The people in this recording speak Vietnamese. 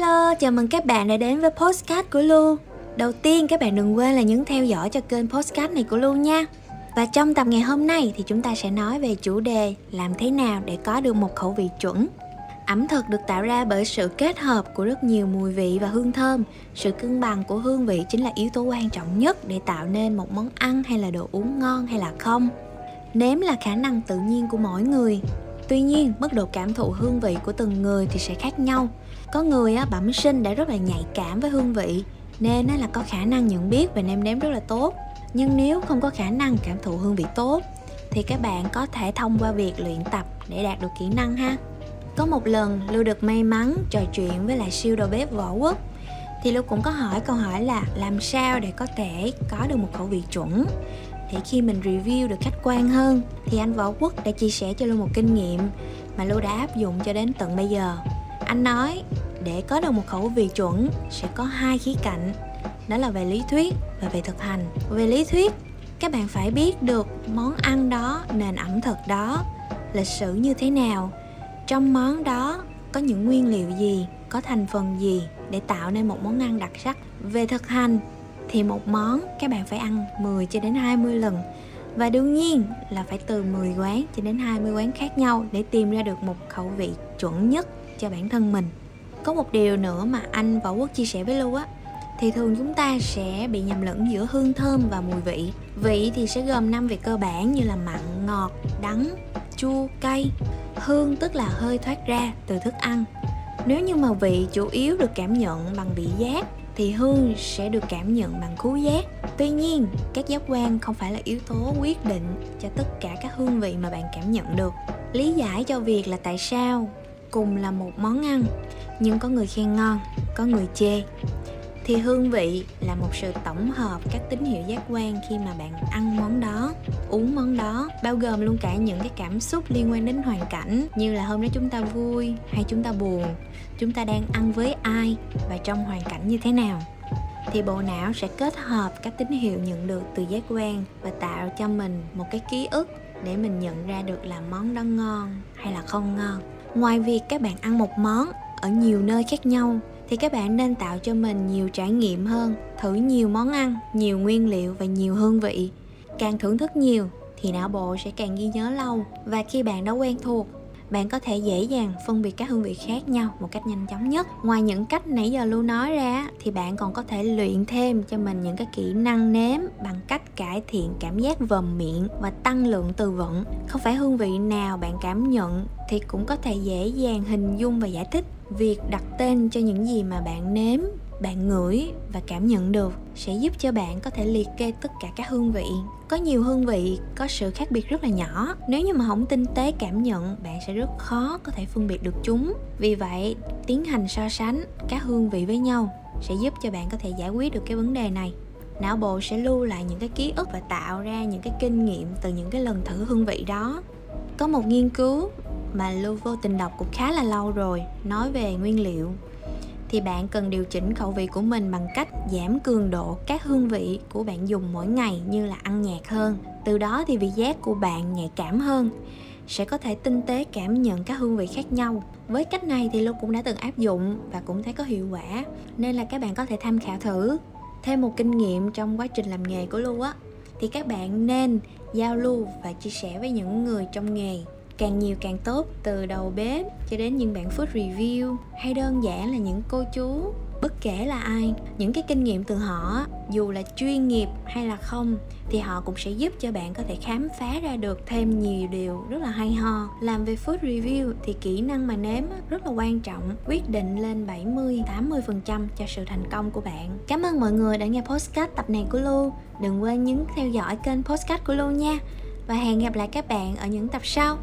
Hello, chào mừng các bạn đã đến với postcard của Lu. Đầu tiên các bạn đừng quên là nhấn theo dõi cho kênh postcard này của Lu nha. Và trong tập ngày hôm nay thì chúng ta sẽ nói về chủ đề Làm thế nào để có được một khẩu vị chuẩn. Ẩm thực được tạo ra bởi sự kết hợp của rất nhiều mùi vị và hương thơm. Sự cân bằng của hương vị chính là yếu tố quan trọng nhất để tạo nên một món ăn hay là đồ uống ngon hay là không. Nếm là khả năng tự nhiên của mỗi người. Tuy nhiên, mức độ cảm thụ hương vị của từng người thì sẽ khác nhau có người á, bẩm sinh đã rất là nhạy cảm với hương vị nên á, là có khả năng nhận biết và nêm nếm rất là tốt. Nhưng nếu không có khả năng cảm thụ hương vị tốt thì các bạn có thể thông qua việc luyện tập để đạt được kỹ năng ha. Có một lần lưu được may mắn trò chuyện với lại siêu đầu bếp võ quốc thì lưu cũng có hỏi câu hỏi là làm sao để có thể có được một khẩu vị chuẩn thì khi mình review được khách quan hơn. Thì anh võ quốc đã chia sẻ cho lưu một kinh nghiệm mà lưu đã áp dụng cho đến tận bây giờ anh nói, để có được một khẩu vị chuẩn, sẽ có hai khía cạnh. Đó là về lý thuyết và về thực hành. Về lý thuyết, các bạn phải biết được món ăn đó, nền ẩm thực đó, lịch sử như thế nào. Trong món đó, có những nguyên liệu gì, có thành phần gì để tạo nên một món ăn đặc sắc. Về thực hành, thì một món các bạn phải ăn 10 cho đến 20 lần. Và đương nhiên là phải từ 10 quán cho đến 20 quán khác nhau để tìm ra được một khẩu vị chuẩn nhất cho bản thân mình. Có một điều nữa mà anh võ quốc chia sẻ với lưu á, thì thường chúng ta sẽ bị nhầm lẫn giữa hương thơm và mùi vị. Vị thì sẽ gồm năm vị cơ bản như là mặn, ngọt, đắng, chua, cay. Hương tức là hơi thoát ra từ thức ăn. Nếu như mà vị chủ yếu được cảm nhận bằng vị giác, thì hương sẽ được cảm nhận bằng khứu giác. Tuy nhiên, các giác quan không phải là yếu tố quyết định cho tất cả các hương vị mà bạn cảm nhận được. Lý giải cho việc là tại sao cùng là một món ăn, nhưng có người khen ngon, có người chê. Thì hương vị là một sự tổng hợp các tín hiệu giác quan khi mà bạn ăn món đó, uống món đó, bao gồm luôn cả những cái cảm xúc liên quan đến hoàn cảnh, như là hôm đó chúng ta vui hay chúng ta buồn, chúng ta đang ăn với ai và trong hoàn cảnh như thế nào. Thì bộ não sẽ kết hợp các tín hiệu nhận được từ giác quan và tạo cho mình một cái ký ức để mình nhận ra được là món đó ngon hay là không ngon ngoài việc các bạn ăn một món ở nhiều nơi khác nhau, thì các bạn nên tạo cho mình nhiều trải nghiệm hơn, thử nhiều món ăn, nhiều nguyên liệu và nhiều hương vị. Càng thưởng thức nhiều, thì não bộ sẽ càng ghi nhớ lâu và khi bạn đã quen thuộc bạn có thể dễ dàng phân biệt các hương vị khác nhau một cách nhanh chóng nhất. Ngoài những cách nãy giờ lưu nói ra, thì bạn còn có thể luyện thêm cho mình những cái kỹ năng nếm bằng cách cải thiện cảm giác vòm miệng và tăng lượng từ vựng. Không phải hương vị nào bạn cảm nhận thì cũng có thể dễ dàng hình dung và giải thích việc đặt tên cho những gì mà bạn nếm bạn ngửi và cảm nhận được sẽ giúp cho bạn có thể liệt kê tất cả các hương vị. Có nhiều hương vị, có sự khác biệt rất là nhỏ. Nếu như mà không tinh tế cảm nhận, bạn sẽ rất khó có thể phân biệt được chúng. Vì vậy, tiến hành so sánh các hương vị với nhau sẽ giúp cho bạn có thể giải quyết được cái vấn đề này. Não bộ sẽ lưu lại những cái ký ức và tạo ra những cái kinh nghiệm từ những cái lần thử hương vị đó. Có một nghiên cứu mà lưu vô tình đọc cũng khá là lâu rồi, nói về nguyên liệu thì bạn cần điều chỉnh khẩu vị của mình bằng cách giảm cường độ các hương vị của bạn dùng mỗi ngày như là ăn nhạt hơn. Từ đó thì vị giác của bạn nhạy cảm hơn, sẽ có thể tinh tế cảm nhận các hương vị khác nhau. Với cách này thì lưu cũng đã từng áp dụng và cũng thấy có hiệu quả, nên là các bạn có thể tham khảo thử. Thêm một kinh nghiệm trong quá trình làm nghề của lu á, thì các bạn nên giao lưu và chia sẻ với những người trong nghề càng nhiều càng tốt, từ đầu bếp cho đến những bạn food review. Hay đơn giản là những cô chú, bất kể là ai, những cái kinh nghiệm từ họ, dù là chuyên nghiệp hay là không, thì họ cũng sẽ giúp cho bạn có thể khám phá ra được thêm nhiều điều rất là hay ho. Làm về food review thì kỹ năng mà nếm rất là quan trọng, quyết định lên 70 80 phần trăm cho sự thành công của bạn. Cảm ơn mọi người đã nghe postcard tập này của Lu. Đừng quên nhấn theo dõi kênh postcard của Lu nha. Và hẹn gặp lại các bạn ở những tập sau.